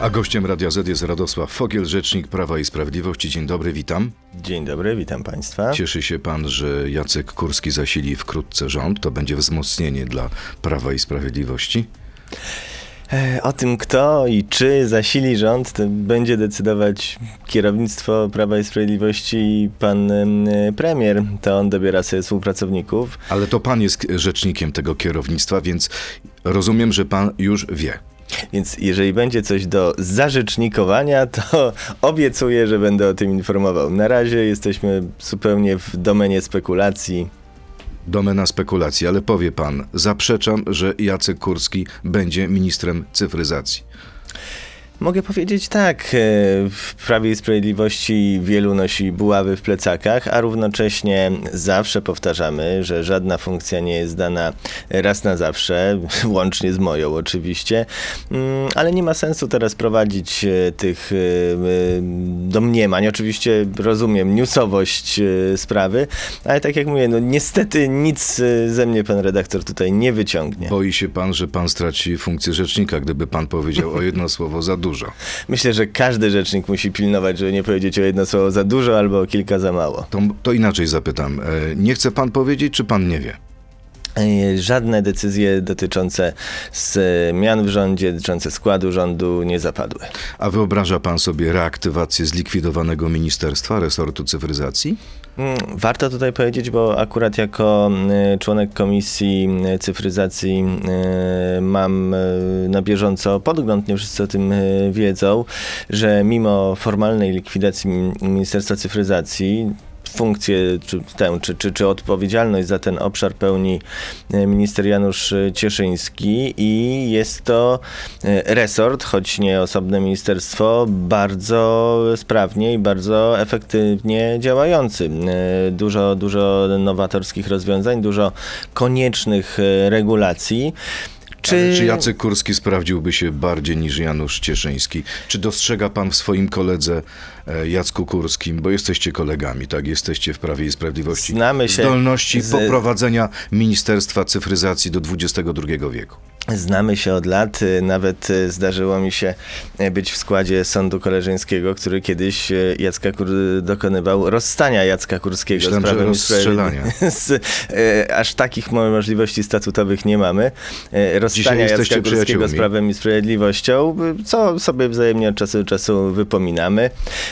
A gościem Radia Z jest Radosław Fogiel, rzecznik Prawa i Sprawiedliwości. Dzień dobry, witam. Dzień dobry, witam Państwa. Cieszy się Pan, że Jacek Kurski zasili wkrótce rząd. To będzie wzmocnienie dla Prawa i Sprawiedliwości? E, o tym, kto i czy zasili rząd, to będzie decydować kierownictwo Prawa i Sprawiedliwości i pan premier. To on dobiera sobie współpracowników. Ale to Pan jest rzecznikiem tego kierownictwa, więc rozumiem, że Pan już wie. Więc jeżeli będzie coś do zarzecznikowania, to obiecuję, że będę o tym informował. Na razie jesteśmy zupełnie w domenie spekulacji. Domena spekulacji, ale powie pan, zaprzeczam, że Jacek Kurski będzie ministrem cyfryzacji. Mogę powiedzieć tak, e, w Prawie i Sprawiedliwości wielu nosi buławy w plecakach, a równocześnie zawsze powtarzamy, że żadna funkcja nie jest dana raz na zawsze, łącznie z moją oczywiście, mm, ale nie ma sensu teraz prowadzić e, tych e, domniemań. Oczywiście rozumiem newsowość sprawy, ale tak jak mówię, no niestety nic ze mnie pan redaktor tutaj nie wyciągnie. Boi się pan, że pan straci funkcję rzecznika, gdyby pan powiedział o jedno słowo za dużo dużo. Myślę, że każdy rzecznik musi pilnować, żeby nie powiedzieć o jedno słowo za dużo albo o kilka za mało. To, to inaczej zapytam. E, nie chce pan powiedzieć, czy pan nie wie? E, żadne decyzje dotyczące zmian w rządzie, dotyczące składu rządu nie zapadły. A wyobraża pan sobie reaktywację zlikwidowanego ministerstwa, resortu cyfryzacji? Mm, warto tutaj powiedzieć, bo akurat jako mm, członek Komisji Cyfryzacji mam na bieżąco podgląd, nie wszyscy o tym wiedzą, że mimo formalnej likwidacji Ministerstwa Cyfryzacji, funkcję, czy, tę, czy, czy, czy odpowiedzialność za ten obszar pełni e, minister Janusz Cieszyński i jest to e, resort, choć nie osobne ministerstwo, bardzo sprawnie i bardzo efektywnie działający. E, dużo, dużo nowatorskich rozwiązań, dużo koniecznych regulacji. Czy... czy Jacek Kurski sprawdziłby się bardziej niż Janusz Cieszyński? Czy dostrzega pan w swoim koledze e, Jacku Kurskim, bo jesteście kolegami, tak? Jesteście w Prawie i Sprawiedliwości. Znamy się zdolności z... poprowadzenia Ministerstwa Cyfryzacji do XXI wieku. Znamy się od lat, nawet zdarzyło mi się być w składzie sądu koleżeńskiego, który kiedyś Jacka Kur dokonywał rozstania Jacka Kurskiego Myślałem, z prawem rozstrzelania. E, aż takich możliwości statutowych nie mamy. E, rozstania Jacka Kurskiego z prawem i sprawiedliwością, co sobie wzajemnie od czasu do czasu wypominamy.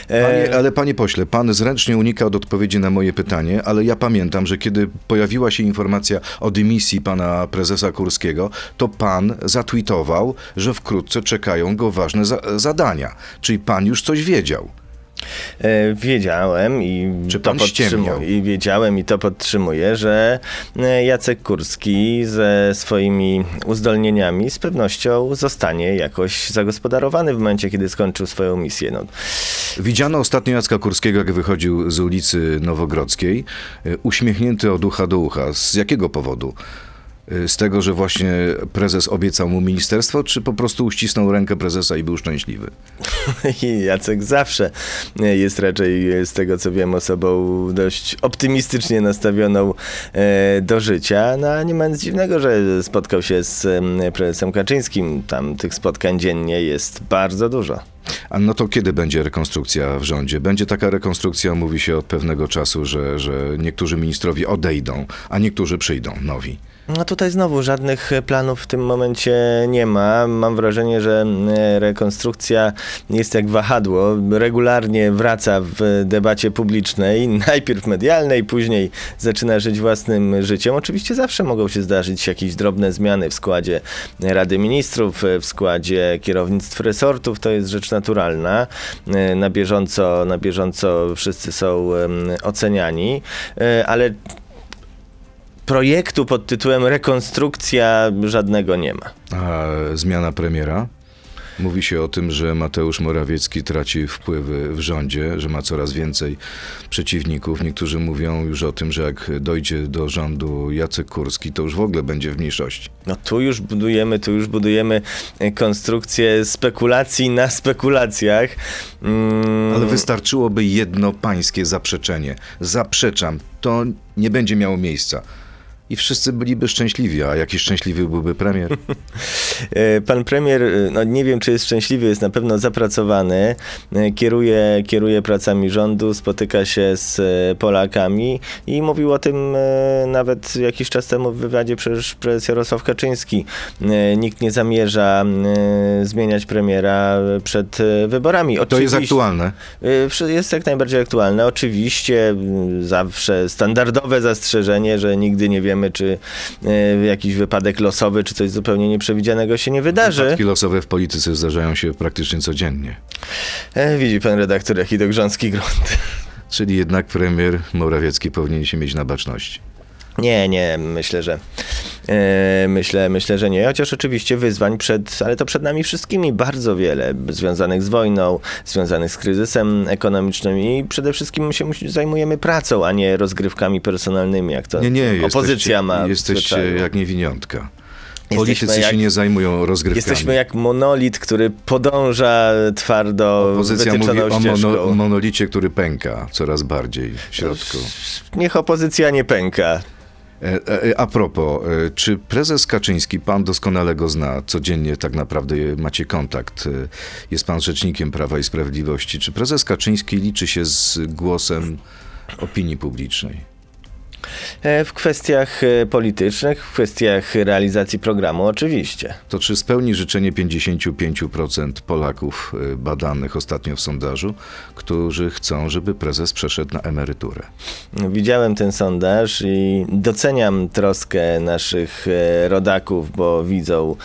E, panie, ale panie pośle, pan zręcznie unika od odpowiedzi na moje pytanie, ale ja pamiętam, że kiedy pojawiła się informacja o dymisji pana prezesa Kurskiego, to pan zatwitował, że wkrótce czekają go ważne za zadania. Czyli pan już coś wiedział. E, wiedziałem i Czy to podtrzymuję, i wiedziałem i to podtrzymuję, że e, Jacek Kurski ze swoimi uzdolnieniami z pewnością zostanie jakoś zagospodarowany w momencie, kiedy skończył swoją misję. No. Widziano ostatnio Jacka Kurskiego, jak wychodził z ulicy Nowogrodzkiej, e, uśmiechnięty od ucha do ucha. Z jakiego powodu? Y, z tego, że właśnie prezes obiecał mu ministerstwo, czy po prostu uścisnął rękę prezesa i był szczęśliwy? Jacek zawsze jest raczej, z tego co wiem, osobą dość optymistycznie nastawioną do życia. No a nie ma nic dziwnego, że spotkał się z prezesem Kaczyńskim. Tam tych spotkań dziennie jest bardzo dużo. A no to kiedy będzie rekonstrukcja w rządzie? Będzie taka rekonstrukcja, mówi się od pewnego czasu, że, że niektórzy ministrowie odejdą, a niektórzy przyjdą, nowi. No tutaj znowu żadnych planów w tym momencie nie ma. Mam wrażenie, że e, rekonstrukcja jest jak wahadło. Regularnie wraca w debacie publicznej, najpierw medialnej, później zaczyna żyć własnym życiem. Oczywiście zawsze mogą się zdarzyć jakieś drobne zmiany w składzie Rady Ministrów, w składzie kierownictw resortów. To jest rzecz naturalna. E, na bieżąco, na bieżąco wszyscy są oceniani, e, ale projektu pod tytułem rekonstrukcja żadnego nie ma. A zmiana premiera? Mówi się o tym, że Mateusz Morawiecki traci wpływy w rządzie, że ma coraz więcej przeciwników. Niektórzy mówią już o tym, że jak dojdzie do rządu Jacek Kurski, to już w ogóle będzie w mniejszości. No tu już budujemy, tu już budujemy konstrukcję spekulacji na spekulacjach. Mm. Ale wystarczyłoby jedno pańskie zaprzeczenie. Zaprzeczam, to nie będzie miało miejsca i wszyscy byliby szczęśliwi, a jaki szczęśliwy byłby premier? E, Pan premier, e, no nie wiem czy jest szczęśliwy, jest na pewno zapracowany, e, kieruje, kieruje pracami rządu, spotyka się z Polakami i mówił o tym nawet jakiś czas temu w wywiadzie przecież prezes Jarosław Kaczyński. Nikt nie zamierza zmieniać premiera przed wyborami. To jest Oczywiście- aktualne. Jest jak najbardziej aktualne. Oczywiście zawsze standardowe zastrzeżenie, że nigdy nie wiemy, czy y, jakiś wypadek losowy, czy coś zupełnie nieprzewidzianego się nie wydarzy. Wypadki losowe w polityce zdarzają się praktycznie codziennie. E, Widzi pan redaktor, jaki to grząski grunt. Czyli jednak premier Morawiecki powinien się mieć na baczności. Nie, nie, myślę, że e, myślę, myślę, że nie. Chociaż oczywiście wyzwań przed, ale to przed nami wszystkimi bardzo wiele, związanych z wojną, związanych z kryzysem ekonomicznym i przede wszystkim się zajmujemy pracą, a nie rozgrywkami personalnymi, jak to Nie, nie, opozycja jesteście, ma. Jesteście zwyczaju. jak niewiniątka. Politycy jak- się nie zajmują rozgrywkami. Jesteśmy jak monolit, który podąża twardo Opozycja mówi o mono, monolicie, który pęka coraz bardziej w środku. Niech opozycja nie pęka. E, e, A propos, e, czy prezes Kaczyński, pan doskonale go zna, codziennie tak naprawdę macie kontakt, e, jest pan rzecznikiem Prawa i Sprawiedliwości, czy prezes Kaczyński liczy się z głosem opinii publicznej? E, W kwestiach e, politycznych, w kwestiach realizacji programu oczywiście. To czy spełni życzenie 55% Polaków e, badanych ostatnio w sondażu, którzy chcą, żeby prezes przeszedł na emeryturę? Widziałem ten sondaż i doceniam troskę naszych rodaków, bo widzą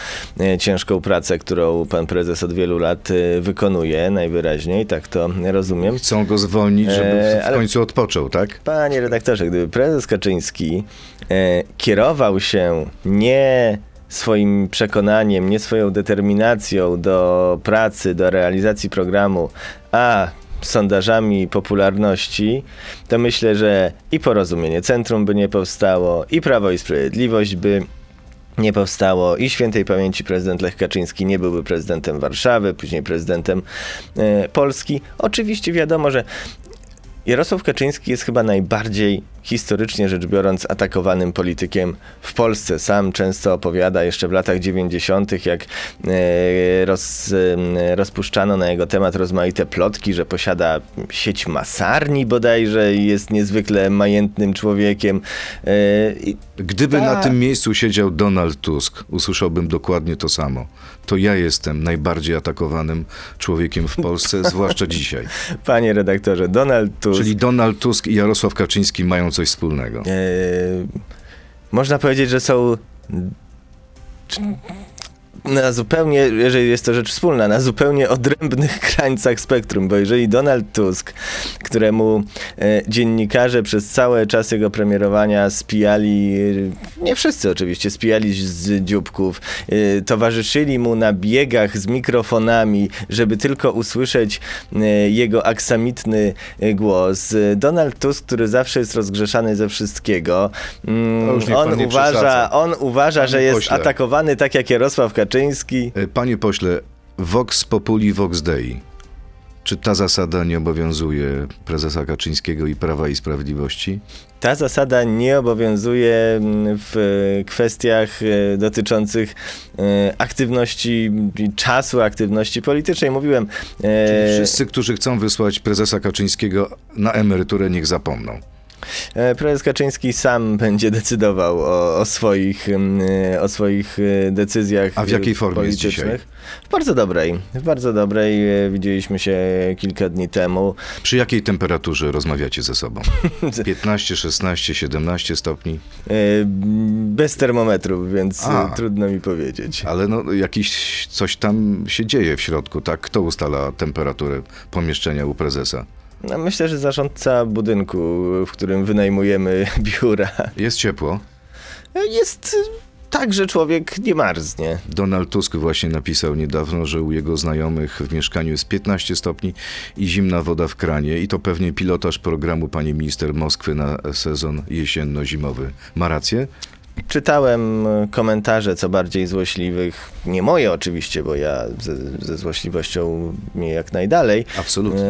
ciężką pracę, którą pan prezes od wielu lat wykonuje, najwyraźniej, tak to rozumiem. Chcą go zwolnić, żeby w ale- końcu odpoczął, tak? Panie redaktorze, gdyby prezes Kaczyński e, kierował się nie swoim przekonaniem, nie swoją determinacją do pracy, do realizacji programu, a sondażami popularności, to myślę, że i porozumienie centrum by nie powstało, i Prawo i Sprawiedliwość by nie powstało i świętej pamięci prezydent Lech Kaczyński nie byłby prezydentem Warszawy, później prezydentem e, Polski. Oczywiście wiadomo, że Jarosław Kaczyński jest chyba najbardziej historycznie rzecz biorąc atakowanym politykiem w Polsce. Sam często opowiada jeszcze w latach 90., jak e, roz, e, rozpuszczano na jego temat rozmaite plotki, że posiada sieć masarni bodajże i jest niezwykle majętnym człowiekiem. E, i Gdyby Tak. na tym miejscu siedział Donald Tusk, usłyszałbym dokładnie to samo. To ja jestem najbardziej atakowanym człowiekiem w Polsce, zwłaszcza dzisiaj. Panie redaktorze, Donald Tusk. Czyli Donald Tusk i Jarosław Kaczyński mają coś wspólnego. E, można powiedzieć, że są na zupełnie, jeżeli jest to rzecz wspólna, na zupełnie odrębnych krańcach spektrum, bo jeżeli Donald Tusk, któremu e, dziennikarze przez cały czas jego premierowania spijali, e, nie wszyscy oczywiście, spijali z dzióbków, e, towarzyszyli mu na biegach z mikrofonami, żeby tylko usłyszeć jego aksamitny głos. Donald Tusk, który zawsze jest rozgrzeszany ze wszystkiego, mm, on uważa, on uważa, że jest atakowany tak jak Jarosław Kaczyński. E, Panie pośle, Vox Populi, Vox Dei. Czy ta zasada nie obowiązuje prezesa Kaczyńskiego i Prawa i Sprawiedliwości? Ta zasada nie obowiązuje mm, w kwestiach e, dotyczących e, aktywności czasu aktywności politycznej. Mówiłem. e, Czyli wszyscy, którzy chcą wysłać prezesa Kaczyńskiego na emeryturę, niech zapomną. E, Prezes Kaczyński sam będzie decydował o, o, swoich, mm, e, o swoich e, decyzjach A w jakiej formie jest politycznych. W bardzo dobrej. W bardzo dobrej. Widzieliśmy się kilka dni temu. Przy jakiej temperaturze rozmawiacie ze sobą? 15, 16, 17 stopni? Bez termometrów, więc A. trudno mi powiedzieć. Ale no, jakiś coś tam się dzieje w środku, tak? Kto ustala temperaturę pomieszczenia u prezesa? No, myślę, że zarządca budynku, w którym wynajmujemy biura, Jest ciepło. jest tak, że człowiek nie marznie. Donald Tusk właśnie napisał niedawno, że u jego znajomych w mieszkaniu jest 15 stopni i zimna woda w kranie i to pewnie pilotaż programu pani minister Moskwy na sezon jesienno-zimowy. Ma rację? Czytałem komentarze co bardziej złośliwych, nie moje oczywiście, bo ja ze, ze złośliwością mnie jak najdalej, Absolutnie.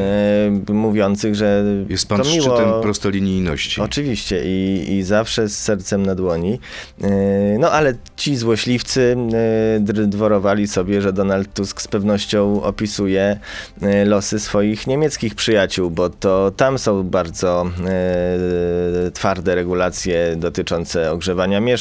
e, mówiących, że Jest pan to miło... szczytem prostolinijności. Oczywiście i, i zawsze z sercem na dłoni. Yy, No ale ci złośliwcy dr- dworowali sobie, że Donald Tusk z pewnością opisuje yy, losy swoich niemieckich przyjaciół, bo to tam są bardzo yy, twarde regulacje dotyczące ogrzewania mieszkań,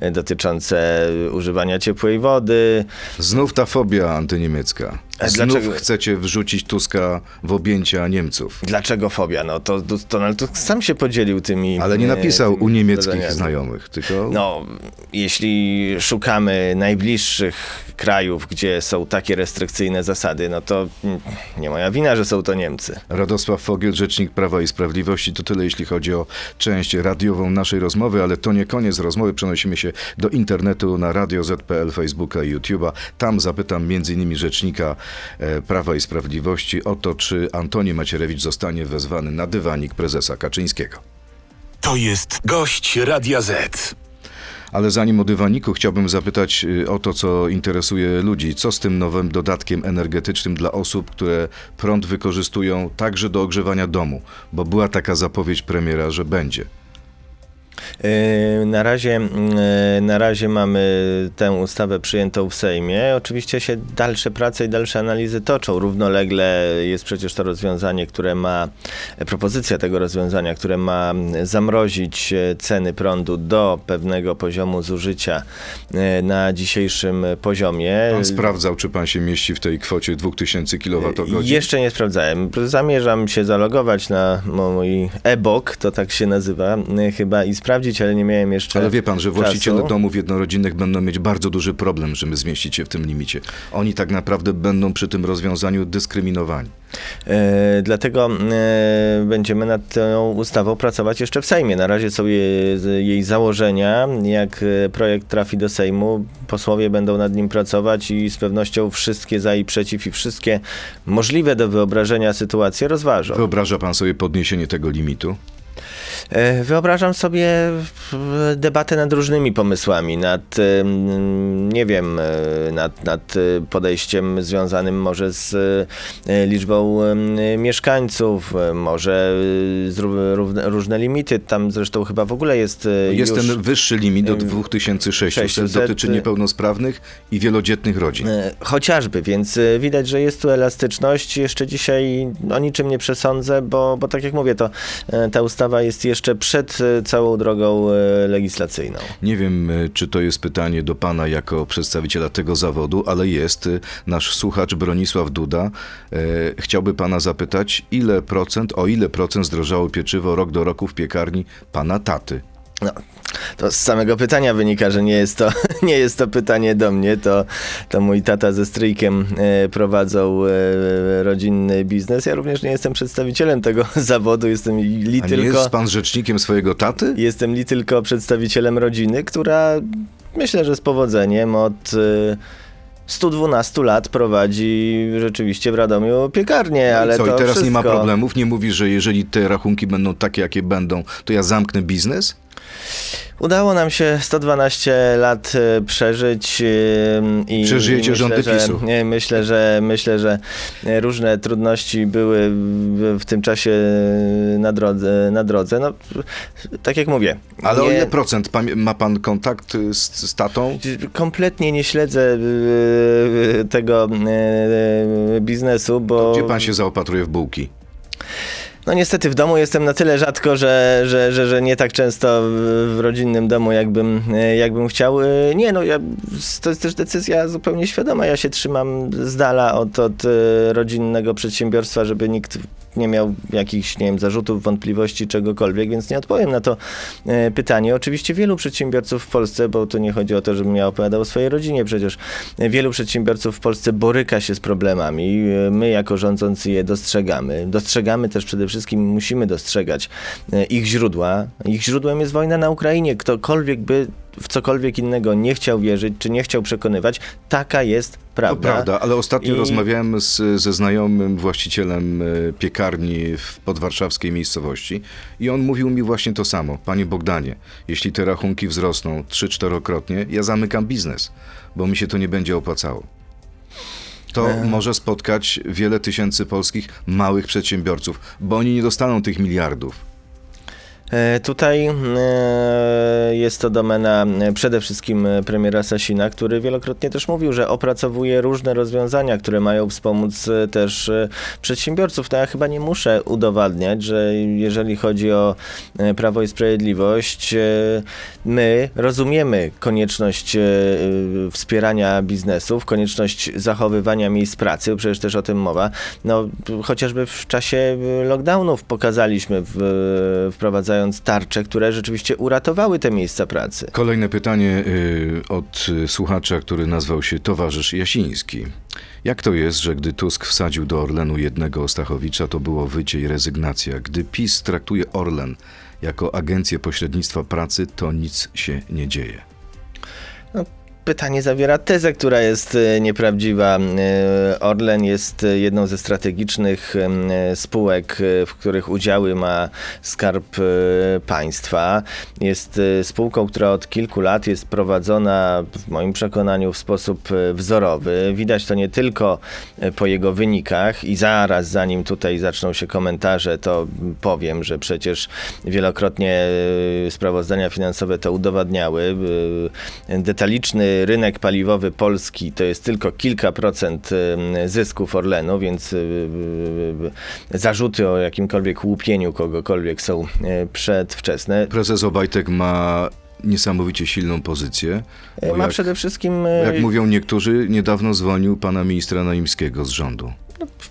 yy, dotyczące używania ciepłej wody. Znów ta fobia antyniemiecka. Znów dlaczego? chcecie wrzucić Tuska w objęcia Niemców. Dlaczego fobia? No to Donald Tusk sam się podzielił tymi. Ale nie yy, napisał u niemieckich zadaniami. znajomych, tylko No, jeśli szukamy najbliższych krajów, gdzie są takie restrykcyjne zasady, no to nie moja wina, że są to Niemcy. Radosław Fogiel, rzecznik Prawa i Sprawiedliwości. To tyle, jeśli chodzi o część radiową naszej rozmowy, ale to nie koniec rozmowy. Przenosimy się do internetu na Radio ZPL, Facebooka i YouTube'a. Tam zapytam m.in. rzecznika e, Prawa i Sprawiedliwości o to, czy Antoni Macierewicz zostanie wezwany na dywanik prezesa Kaczyńskiego. To jest gość Radia Z. Ale zanim o dywaniku, chciałbym zapytać y, o to, co interesuje ludzi. Co z tym nowym dodatkiem energetycznym dla osób, które prąd wykorzystują także do ogrzewania domu? Bo była taka zapowiedź premiera, że będzie. Yy, Na razie, yy, na razie mamy tę ustawę przyjętą w Sejmie. Oczywiście się dalsze prace i dalsze analizy toczą. Równolegle jest przecież to rozwiązanie, które ma, propozycja tego rozwiązania, które ma zamrozić e, ceny prądu do pewnego poziomu zużycia e, na dzisiejszym poziomie. Pan sprawdzał, czy pan się mieści w tej kwocie 2000 kWh? Jeszcze nie sprawdzałem. Zamierzam się zalogować na mój e-bok, to tak się nazywa chyba i sprawdzić, ale nie miałem jeszcze Ale wie pan, że właściciele czasu. domów jednorodzinnych będą mieć bardzo duży problem, żeby zmieścić się w tym limicie. Oni tak naprawdę będą przy tym rozwiązaniu dyskryminowani. E, Dlatego e, będziemy nad tą ustawą pracować jeszcze w Sejmie. Na razie są je, z- jej założenia. Jak e, projekt trafi do Sejmu, posłowie będą nad nim pracować i z pewnością wszystkie za i przeciw i wszystkie możliwe do wyobrażenia sytuacje rozważą. Wyobraża pan sobie podniesienie tego limitu? E, Wyobrażam sobie e, debatę nad różnymi pomysłami, nad, em, nie wiem, e, nad, nad e, podejściem związanym może z e, liczbą mieszkańców, e, może e, z różne limity. Tam zresztą chyba w ogóle jest e, Jest ten wyższy limit do Ym, 2600, 600, dotyczy niepełnosprawnych i wielodzietnych rodzin. E, Chociażby, więc e, widać, że jest tu elastyczność. Jeszcze dzisiaj o niczym nie przesądzę, bo, bo tak jak mówię, to e, ta ustawa jest jeszcze przed e, całą drogą e, legislacyjną. Nie wiem, y, czy to jest pytanie do pana jako przedstawiciela tego zawodu, ale jest nasz słuchacz Bronisław Duda. Chciałby pana zapytać, ile procent, o ile procent zdrożało pieczywo rok do roku w piekarni pana taty? No, to z samego pytania wynika, że nie jest to, nie jest to pytanie do mnie, to, to mój tata ze stryjkiem e, prowadzą e, rodzinny biznes. Ja również nie jestem przedstawicielem tego zawodu, jestem li A nie tylko... jest pan rzecznikiem swojego taty? Jestem li tylko przedstawicielem rodziny, która myślę, że z powodzeniem od y, 112 lat prowadzi rzeczywiście w Radomiu piekarnię, ale Co, to i teraz nie ma wszystko- problemów? Nie mówi, że jeżeli te rachunki będą takie, jakie będą, to ja zamknę biznes? Udało nam się 112 lat e, przeżyć e, i Przeżyjecie i myślę, rządy PiSu. myślę, że myślę, że e, różne trudności były w, tym czasie na drodze, na drodze. No, tak jak mówię. Ale o nie- ile procent ma pan kontakt z, z tatą? Kompletnie nie śledzę tego biznesu, bo Gdzie pan się zaopatruje w bułki? No niestety w domu jestem na tyle rzadko, że, że, że, że nie tak często w, rodzinnym domu, jakbym, e, jakbym chciał. E, Nie, no ja, to jest też decyzja zupełnie świadoma. Ja się trzymam z dala od, od e, rodzinnego przedsiębiorstwa, żeby nikt nie miał jakichś, nie wiem, zarzutów, wątpliwości, czegokolwiek, więc nie odpowiem na to e, pytanie. Oczywiście wielu przedsiębiorców w Polsce, bo tu nie chodzi o to, żebym ja opowiadał o swojej rodzinie, przecież e, wielu przedsiębiorców w Polsce boryka się z problemami. E, My jako rządzący je dostrzegamy. Dostrzegamy też przede wszystkim, musimy dostrzegać ich źródła. Ich źródłem jest wojna na Ukrainie. Ktokolwiek by w cokolwiek innego nie chciał wierzyć, czy nie chciał przekonywać, taka jest To prawda. prawda, ale ostatnio I- rozmawiałem z, ze znajomym właścicielem e, piekarni w podwarszawskiej miejscowości i on mówił mi właśnie to samo. Panie Bogdanie, jeśli te rachunki wzrosną 3-4-krotnie, ja zamykam biznes, bo mi się to nie będzie opłacało. To E. może spotkać wiele tysięcy polskich małych przedsiębiorców, bo oni nie dostaną tych miliardów. E, Tutaj e, jest to domena e, przede wszystkim premiera Sasina, który wielokrotnie też mówił, że opracowuje różne rozwiązania, które mają wspomóc też przedsiębiorców. To ja chyba nie muszę udowadniać, że jeżeli chodzi o Prawo i Sprawiedliwość, my rozumiemy konieczność wspierania biznesów, konieczność zachowywania miejsc pracy, przecież też o tym mowa. No, chociażby w czasie lockdownów pokazaliśmy, w, wprowadzając tarcze, które rzeczywiście uratowały te miejsca pracy. Kolejne pytanie y, od słuchacza, który nazwał się Towarzysz Jasiński. Jak to jest, że gdy Tusk wsadził do Orlenu jednego Ostachowicza, to było wycie i rezygnacja? Gdy PiS traktuje Orlen jako agencję pośrednictwa pracy, to nic się nie dzieje. Pytanie zawiera tezę, która jest e, nieprawdziwa. E, Orlen jest e, jedną ze strategicznych spółek, w których udziały ma Skarb Państwa. Jest spółką, która od kilku lat jest prowadzona, w moim przekonaniu, w sposób wzorowy. Widać to nie tylko po jego wynikach i zaraz zanim tutaj zaczną się komentarze, to powiem, że przecież wielokrotnie sprawozdania finansowe to udowadniały. Detaliczny rynek paliwowy Polski to jest tylko kilka procent zysków Orlenu, więc e, e, zarzuty o jakimkolwiek łupieniu kogokolwiek są e, przedwczesne. Prezes Obajtek ma niesamowicie silną pozycję. E, Ma jak, przede wszystkim jak mówią niektórzy, niedawno zwolnił pana ministra Naimskiego z rządu.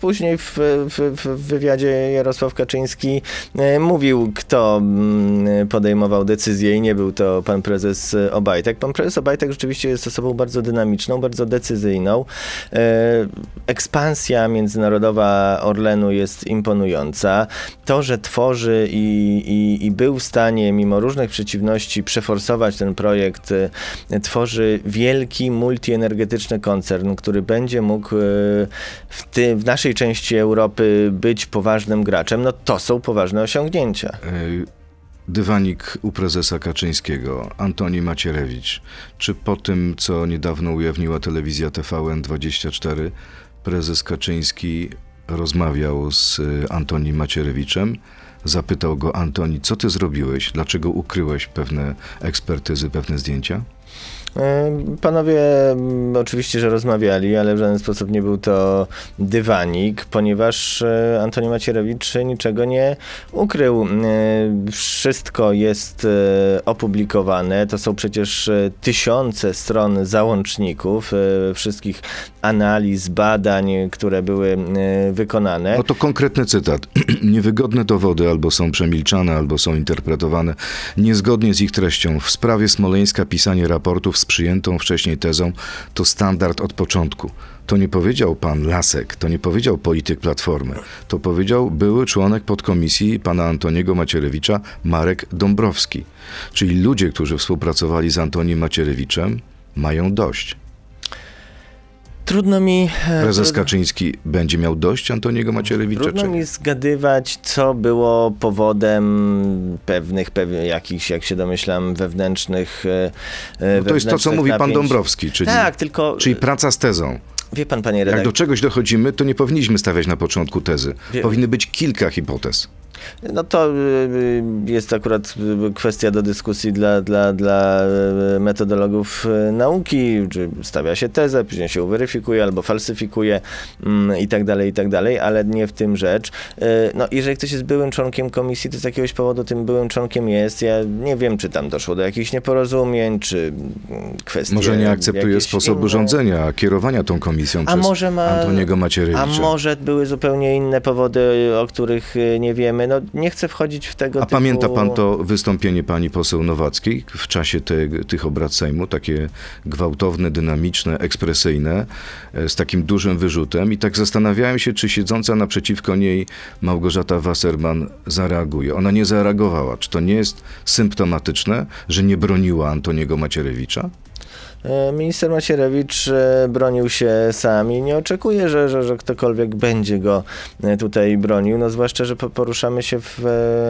Później w, w, w wywiadzie Jarosław Kaczyński e, mówił, kto mm, podejmował decyzję i nie był to pan prezes Obajtek. Pan prezes Obajtek rzeczywiście jest osobą bardzo dynamiczną, bardzo decyzyjną. E, Ekspansja międzynarodowa Orlenu jest imponująca. To, że tworzy i, i, i był w stanie mimo różnych przeciwności przeforsować ten projekt, e, tworzy wielki multienergetyczny koncern, który będzie mógł w, ty, w naszej części Europy być poważnym graczem, no to są poważne osiągnięcia. E, Dywanik u prezesa Kaczyńskiego, Antoni Macierewicz. Czy po tym, co niedawno ujawniła telewizja TVN24, prezes Kaczyński rozmawiał z e, Antonim Macierewiczem? Zapytał go Antoni, co ty zrobiłeś? Dlaczego ukryłeś pewne ekspertyzy, pewne zdjęcia? E, Panowie mm, oczywiście, że rozmawiali, ale w żaden sposób nie był to dywanik, ponieważ e, Antoni Macierewicz niczego nie ukrył. E, Wszystko jest opublikowane. To są przecież tysiące stron załączników, wszystkich analiz, badań, które były wykonane. No to konkretny cytat. Niewygodne dowody albo są przemilczane, albo są interpretowane niezgodnie z ich treścią. W sprawie Smoleńska pisanie raportów z przyjętą wcześniej tezą to standard od początku. To nie powiedział pan Lasek, to nie powiedział polityk Platformy. To powiedział były członek podkomisji pana Antoniego Macierewicza Marek Dąbrowski. Czyli ludzie, którzy współpracowali z Antonim Macierewiczem, mają dość. Trudno mi. e, Prezes trudno- Kaczyński będzie miał dość Antoniego Macierewicza? Trudno czy mi zgadywać, co było powodem pewnych, pewnych jakichś, jak się domyślam, wewnętrznych. e, No to jest to, co wewnętrznych mówi pan napięć. Dąbrowski, czyli, Tak, tylko czyli praca z tezą. wie pan, panie Jak do czegoś dochodzimy, to nie powinniśmy stawiać na początku tezy. Wie- Powinny być kilka hipotez. No to y, jest akurat y, kwestia do dyskusji dla, dla, dla y, metodologów y, nauki, czy stawia się tezę, później się weryfikuje albo falsyfikuje mm, i tak dalej, i tak dalej, ale nie w tym rzecz. Y, No jeżeli ktoś jest byłym członkiem komisji, to z jakiegoś powodu tym byłym członkiem jest. Ja nie wiem, czy tam doszło do jakichś nieporozumień, czy mm, kwestie Może nie akceptuje sposobu inne. rządzenia, kierowania tą komisją A przez może ma, Antoniego Macierewicza. A może były zupełnie inne powody, o których y, nie wiemy. No, nie chcę wchodzić w tego A typu... pamięta pan to wystąpienie pani poseł Nowackiej w czasie te, tych obrad Sejmu, takie gwałtowne, dynamiczne, ekspresyjne, e, z takim dużym wyrzutem i tak zastanawiałem się, czy siedząca naprzeciwko niej Małgorzata Wasserman zareaguje. Ona nie zareagowała. Czy to nie jest symptomatyczne, że nie broniła Antoniego Macierewicza? E, Minister Macierewicz e, bronił się sam i nie oczekuje, że, że, że ktokolwiek będzie go e, tutaj bronił. No zwłaszcza, że po- poruszamy się w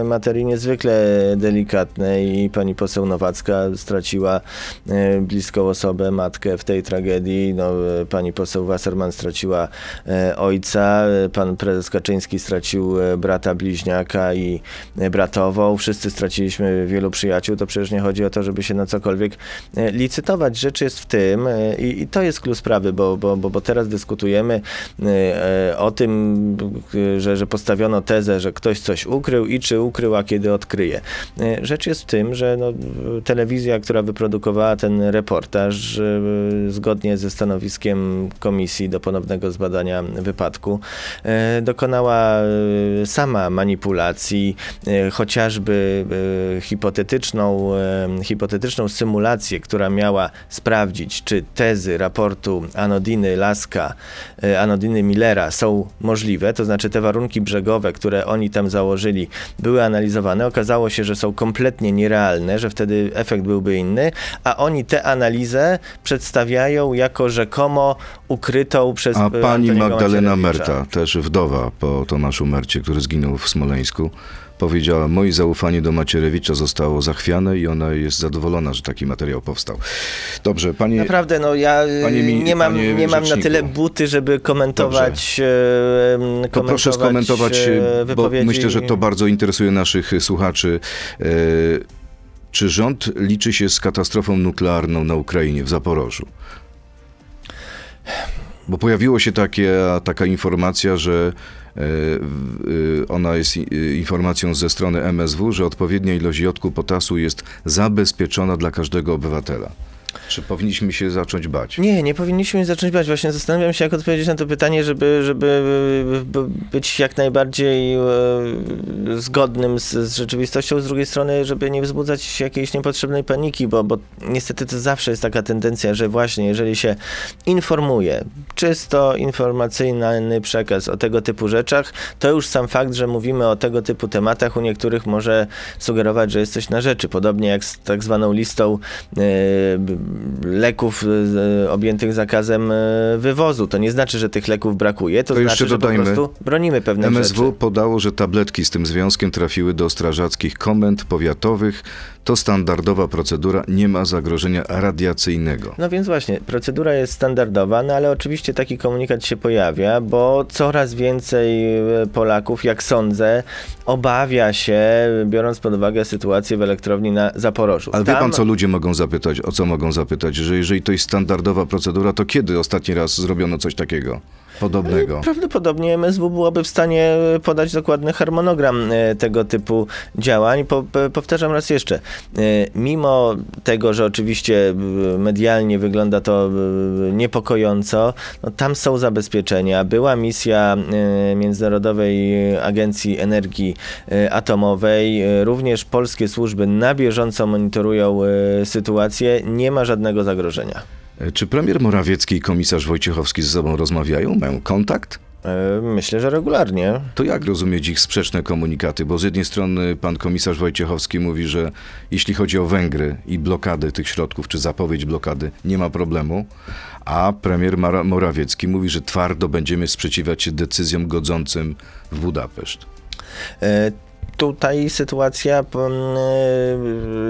materii niezwykle delikatnej i pani poseł Nowacka straciła bliską osobę, matkę w tej tragedii. No, pani poseł Wasserman straciła ojca, pan prezes Kaczyński stracił brata bliźniaka i bratową. Wszyscy straciliśmy wielu przyjaciół. To przecież nie chodzi o to, żeby się na cokolwiek licytować. Rzecz jest w tym, e, i, i to jest klucz sprawy, bo, bo, bo, bo teraz dyskutujemy e, e, o tym, że, że postawiono tezę, że ktoś coś ukrył i czy ukrył, a kiedy odkryje. Rzecz jest w tym, że no, telewizja, która wyprodukowała ten reportaż, zgodnie ze stanowiskiem komisji do ponownego zbadania wypadku, dokonała sama manipulacji, chociażby hipotetyczną, hipotetyczną symulację, która miała sprawdzić, czy tezy raportu Anodiny Laska, e, Anodiny Millera są możliwe, to znaczy te warunki brzegowe, które oni tam założyli, były analizowane. Okazało się, że są kompletnie nierealne, że wtedy efekt byłby inny, a oni tę analizę przedstawiają jako rzekomo ukrytą przez A e, pani Magdalena. Merta, też wdowa po Tomaszu Mercie, który zginął w Smoleńsku, powiedziała, moje zaufanie do Macierewicza zostało zachwiane i ona jest zadowolona, że taki materiał powstał. Dobrze, pani... Naprawdę, no ja y, Panie nie mam, panie nie mam na tyle buty, żeby komentować, e, komentować To proszę skomentować, bo wypowiedzi. myślę, że to bardzo interesuje naszych słuchaczy. E, Czy rząd liczy się z katastrofą nuklearną na Ukrainie, w Zaporożu? Bo pojawiło się takie, taka informacja, że ona jest e, informacją ze strony MSW, że odpowiednia ilość jodku potasu jest zabezpieczona dla każdego obywatela. Czy powinniśmy się zacząć bać? Nie, nie powinniśmy zacząć bać. Właśnie zastanawiam się, jak odpowiedzieć na to pytanie, żeby, żeby być jak najbardziej e, zgodnym z, z rzeczywistością, z drugiej strony, żeby nie wzbudzać jakiejś niepotrzebnej paniki, bo, bo niestety to zawsze jest taka tendencja, że właśnie jeżeli się informuje, czysto informacyjny przekaz o tego typu rzeczach, to już sam fakt, że mówimy o tego typu tematach u niektórych może sugerować, że jest coś na rzeczy. Podobnie jak z tak zwaną listą e, leków e, objętych zakazem e, wywozu. To nie znaczy, że tych leków brakuje, to, To znaczy, że dodajmy, po prostu bronimy pewne MSW rzeczy. podało, że tabletki z tym związkiem trafiły do strażackich komend powiatowych. To standardowa procedura, nie ma zagrożenia radiacyjnego. No więc właśnie, procedura jest standardowa, no ale oczywiście taki komunikat się pojawia, bo coraz więcej e, Polaków, jak sądzę, obawia się, biorąc pod uwagę sytuację w elektrowni na Zaporożu. Ale wie Tam- pan, co ludzie mogą zapytać? O co mogą zapytać? Że jeżeli to jest standardowa procedura, to kiedy ostatni raz zrobiono coś takiego? Podobnego. Prawdopodobnie MSW byłoby w stanie podać dokładny harmonogram e, tego typu działań. Po, po- powtarzam raz jeszcze, e, mimo tego, że oczywiście e, medialnie wygląda to e, niepokojąco, no tam są zabezpieczenia. Była misja e, Międzynarodowej Agencji Energii e, Atomowej, e, również polskie służby na bieżąco monitorują e, sytuację, nie ma żadnego zagrożenia. E, Czy premier Morawiecki i komisarz Wojciechowski ze sobą rozmawiają? Mają kontakt? E, Myślę, że regularnie. To jak rozumieć ich sprzeczne komunikaty? Bo z jednej strony pan komisarz Wojciechowski mówi, że jeśli chodzi o Węgry i blokady tych środków, czy zapowiedź blokady, nie ma problemu, a premier Morawiecki mówi, że twardo będziemy sprzeciwiać się decyzjom godzącym w Budapeszt. Tutaj sytuacja p- m,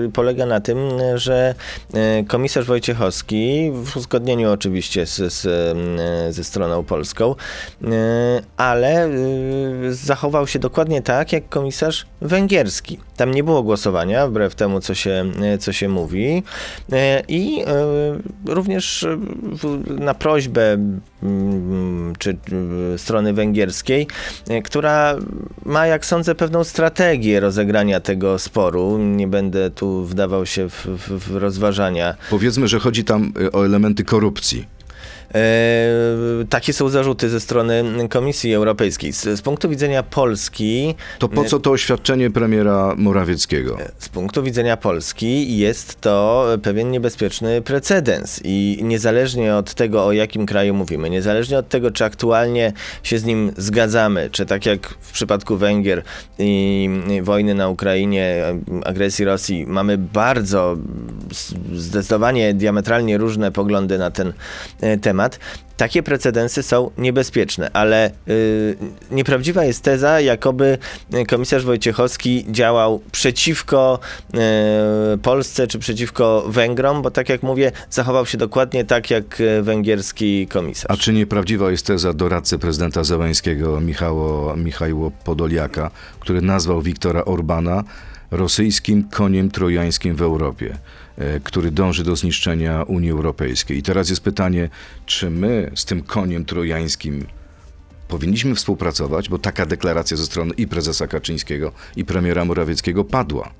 e, polega na tym, że e, komisarz Wojciechowski, w uzgodnieniu oczywiście z, z, m, ze stroną polską, e, ale zachował się dokładnie tak, jak komisarz węgierski. Tam nie było głosowania, wbrew temu, co się, co się mówi. I również na prośbę mm, czy y, strony węgierskiej, y, która ma, jak sądzę, pewną strategię rozegrania tego sporu. Nie będę tu wdawał się w, w, w rozważania. Powiedzmy, że chodzi tam y, o elementy korupcji. E, takie są zarzuty ze strony Komisji Europejskiej. Z, z punktu widzenia Polski. To po co to oświadczenie premiera Morawieckiego? Z punktu widzenia Polski jest to pewien niebezpieczny precedens i niezależnie od tego, o jakim kraju mówimy, niezależnie od tego, czy aktualnie się z nim zgadzamy, czy tak jak w przypadku Węgier i wojny na Ukrainie, agresji Rosji, mamy bardzo zdecydowanie diametralnie różne poglądy na ten e, temat, takie precedensy są niebezpieczne, ale yy, nieprawdziwa jest teza, jakoby komisarz Wojciechowski działał przeciwko yy, Polsce czy przeciwko Węgrom, bo tak jak mówię, zachował się dokładnie tak jak węgierski komisarz. A czy nieprawdziwa jest teza doradcy prezydenta Zełańskiego Michało, Michajło Podoliaka, który nazwał Wiktora Orbana rosyjskim koniem trojańskim w Europie? E, który dąży do zniszczenia Unii Europejskiej. I teraz jest pytanie, czy my z tym koniem trojańskim powinniśmy współpracować, bo taka deklaracja ze strony i prezesa Kaczyńskiego, i premiera Morawieckiego padła.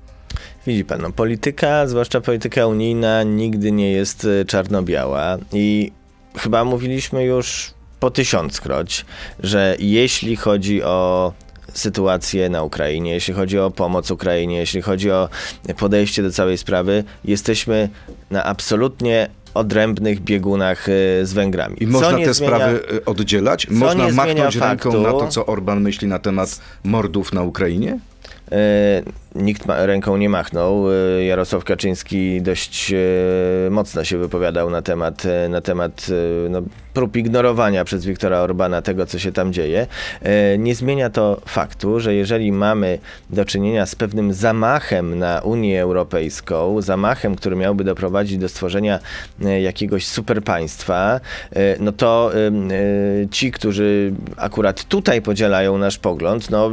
Widzi pan, no, polityka, zwłaszcza polityka unijna, nigdy nie jest e, czarno-biała i chyba mówiliśmy już po tysiąckroć, że jeśli chodzi o sytuację na Ukrainie, jeśli chodzi o pomoc Ukrainie, jeśli chodzi o podejście do całej sprawy, jesteśmy na absolutnie odrębnych biegunach y, z Węgrami. I można te zmienia, sprawy y, oddzielać? Można machnąć ręką faktu, na to, co Orban myśli na temat mordów na Ukrainie? E, nikt ręką nie machnął. E, Jarosław Kaczyński dość e, mocno się wypowiadał na temat, na temat no, prób ignorowania przez Wiktora Orbana tego, co się tam dzieje. Nie zmienia to faktu, że jeżeli mamy do czynienia z pewnym zamachem na Unię Europejską, zamachem, który miałby doprowadzić do stworzenia jakiegoś superpaństwa, no to ci, którzy akurat tutaj podzielają nasz pogląd, no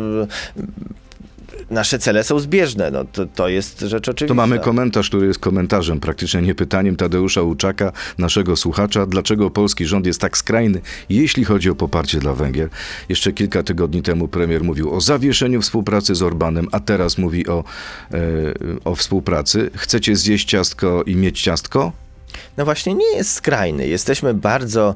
nasze cele są zbieżne. No, to, to jest rzecz oczywista. To mamy komentarz, który jest komentarzem, praktycznie nie pytaniem Tadeusza Łuczaka, naszego słuchacza, dlaczego polski rząd jest tak skrajny, jeśli chodzi o poparcie dla Węgier. Jeszcze kilka tygodni temu premier mówił o zawieszeniu współpracy z Orbanem, a teraz mówi o, e, o współpracy. Chcecie zjeść ciastko i mieć ciastko? No właśnie nie jest skrajny. Jesteśmy bardzo,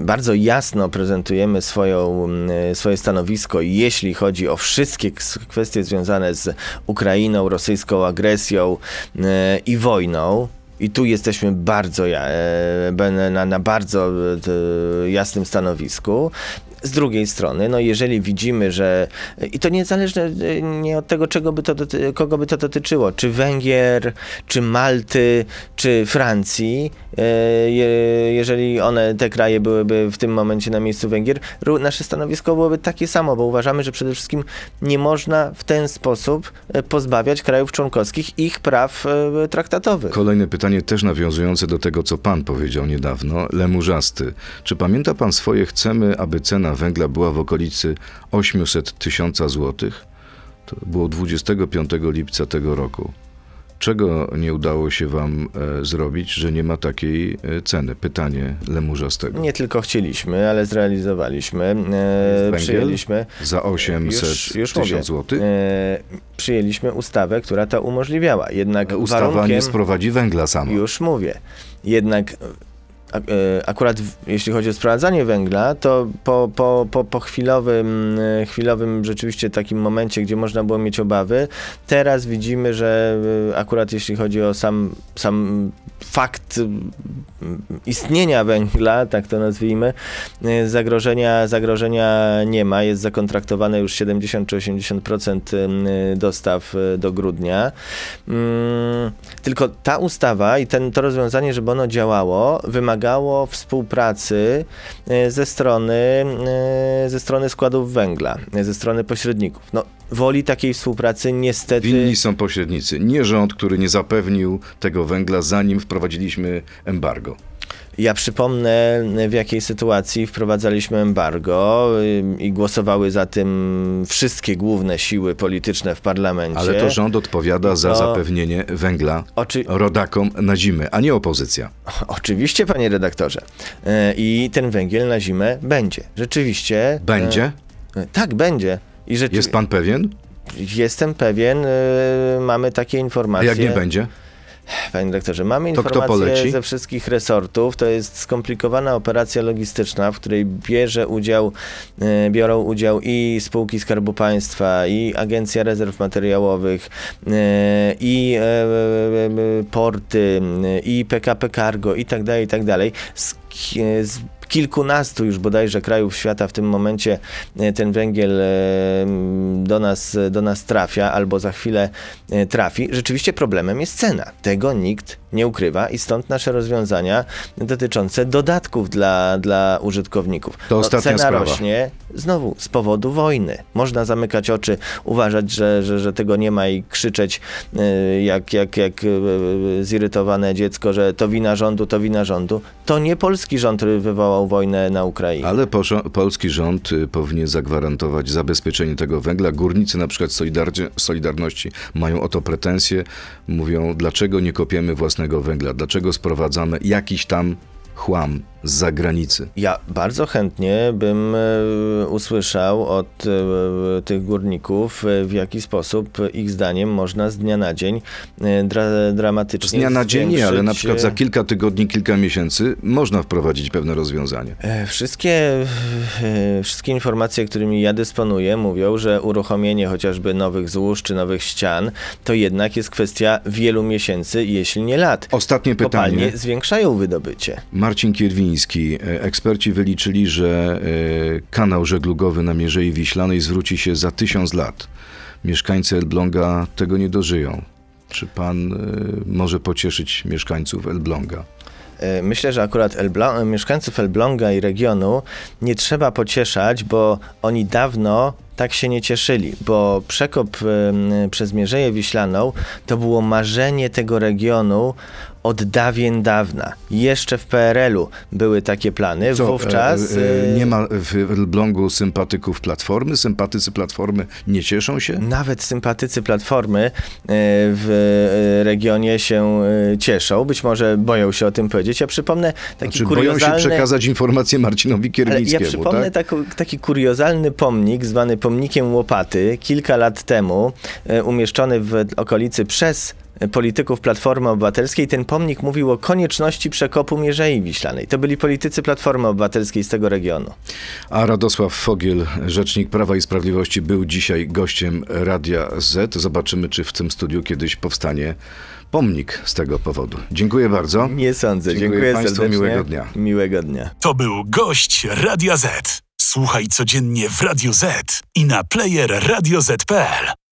bardzo jasno prezentujemy swoją, swoje stanowisko, jeśli chodzi o wszystkie kwestie związane z Ukrainą, rosyjską agresją e, i wojną. I tu jesteśmy bardzo e, na, na bardzo e, jasnym stanowisku. Z drugiej strony, no jeżeli widzimy, że i to niezależnie nie od tego, czego by to, kogo by to dotyczyło, czy Węgier, czy Malty, czy Francji, e, jeżeli one, te kraje byłyby w tym momencie na miejscu Węgier, nasze stanowisko byłoby takie samo, bo uważamy, że przede wszystkim nie można w ten sposób e, pozbawiać krajów członkowskich ich praw e, traktatowych. Kolejne pytanie też nawiązujące do tego, co pan powiedział niedawno, Lemurzasty. Czy pamięta pan swoje chcemy, aby cena cena węgla była w okolicy 800 tysiąca złotych. To było 25 lipca tego roku. Czego nie udało się wam e, zrobić, że nie ma takiej e, ceny? Pytanie Lemurzastego. Nie tylko chcieliśmy, ale zrealizowaliśmy. E, przyjęliśmy za 800 tysięcy złotych. E, przyjęliśmy ustawę, która to umożliwiała. Jednak Ustawa warunkiem, nie sprowadzi węgla sama. Już mówię. Jednak akurat jeśli chodzi o sprowadzanie węgla, to po, po, po, po chwilowym, e, chwilowym rzeczywiście takim momencie, gdzie można było mieć obawy, teraz widzimy, że e, akurat jeśli chodzi o sam, sam fakt istnienia węgla, tak to nazwijmy, zagrożenia, zagrożenia nie ma. Jest zakontraktowane już 70 czy 80% dostaw do grudnia. Mm, tylko ta ustawa i ten, to rozwiązanie, żeby ono działało, wymaga wymagało współpracy e, ze strony, e, ze strony składów węgla, e, ze strony pośredników. No, woli takiej współpracy niestety... Winni są pośrednicy, nie rząd, który nie zapewnił tego węgla, zanim wprowadziliśmy embargo. Ja przypomnę, w jakiej sytuacji wprowadzaliśmy embargo i głosowały za tym wszystkie główne siły polityczne w parlamencie. Ale to rząd odpowiada za to... zapewnienie węgla Oczy... rodakom na zimę, a nie opozycja. Oczywiście, panie redaktorze. Y, I ten węgiel na zimę będzie. Rzeczywiście. Będzie? Y, tak, będzie. I rzeczy... Jest pan pewien? Jestem pewien. Mamy takie informacje. A jak nie będzie? Panie dyrektorze, mamy To informacje ze wszystkich resortów. To jest skomplikowana operacja logistyczna, w której bierze udział, e, biorą udział i spółki Skarbu Państwa, i Agencja Rezerw Materiałowych, e, i e, porty, i PKP Cargo, i tak dalej, i tak dalej. Z kilkunastu już bodajże krajów świata w tym momencie e, ten węgiel e, do nas, do nas trafia albo za chwilę e, trafi. Rzeczywiście problemem jest cena. Tego nikt nie ukrywa i stąd nasze rozwiązania dotyczące dodatków dla, dla użytkowników. To ostatnia cena sprawa. rośnie znowu z powodu wojny. Można zamykać oczy, uważać, że, że, że tego nie ma i krzyczeć e, jak, jak, jak e, zirytowane dziecko, że to wina rządu, to wina rządu. To nie polski rząd wywołał wojnę na Ukrainie. Ale polski rząd y, powinien zagwarantować zabezpieczenie tego węgla. Górnicy na przykład Solidarności mają o to pretensje. Mówią, dlaczego nie kopiemy własnego węgla? Dlaczego sprowadzamy jakiś tam chłam z zagranicy? Ja bardzo chętnie bym e, usłyszał od e, tych górników, e, w jaki sposób ich zdaniem można z dnia na dzień dra, Z dramatycznie dnia na dzień nie, ale na przykład za kilka tygodni, kilka miesięcy można wprowadzić pewne rozwiązanie. Wszystkie, wszystkie informacje, którymi ja dysponuję, mówią, że uruchomienie chociażby nowych złóż czy nowych ścian to jednak jest kwestia wielu miesięcy, jeśli nie lat. Ostatnie pytanie. Kopalnie zwiększają wydobycie. Marcin Kierwiński. E, Eksperci wyliczyli, że e, kanał żeglugowy na Mierzei Wiślanej zwróci się za tysiąc lat. Mieszkańcy Elbląga tego nie dożyją. Czy pan e, może pocieszyć mieszkańców Elbląga? Myślę, że akurat mieszkańców Elbląga i regionu nie trzeba pocieszać, bo oni dawno tak się nie cieszyli, bo przekop przez Mierzeję Wiślaną to było marzenie tego regionu od dawien dawna. Jeszcze w PRL-u były takie plany. Co, Wówczas e, e, e, nie ma w Elblągu sympatyków Platformy? Sympatycy Platformy nie cieszą się? Nawet sympatycy Platformy e, w e, regionie się cieszą. Być może boją się o tym powiedzieć. Ja przypomnę taki Znaczy, boją się kuriozalny... przekazać informację Marcinowi Ale ja przypomnę tak? taki kuriozalny pomnik, zwany pomnikiem Łopaty, kilka lat temu, umieszczony w okolicy przez polityków Platformy Obywatelskiej. Ten pomnik mówił o konieczności przekopu Mierzei Wiślanej. To byli politycy Platformy Obywatelskiej z tego regionu. A Radosław Fogiel, rzecznik Prawa i Sprawiedliwości, był dzisiaj gościem Radia Z. Zobaczymy, czy w tym studiu kiedyś powstanie pomnik z tego powodu. Dziękuję bardzo. Nie sądzę. Dziękuję Dziękuję, państwu, serdecznie. miłego dnia. Miłego dnia. To był gość Radia Z. Słuchaj codziennie w Radio Z i na player radioz.pl.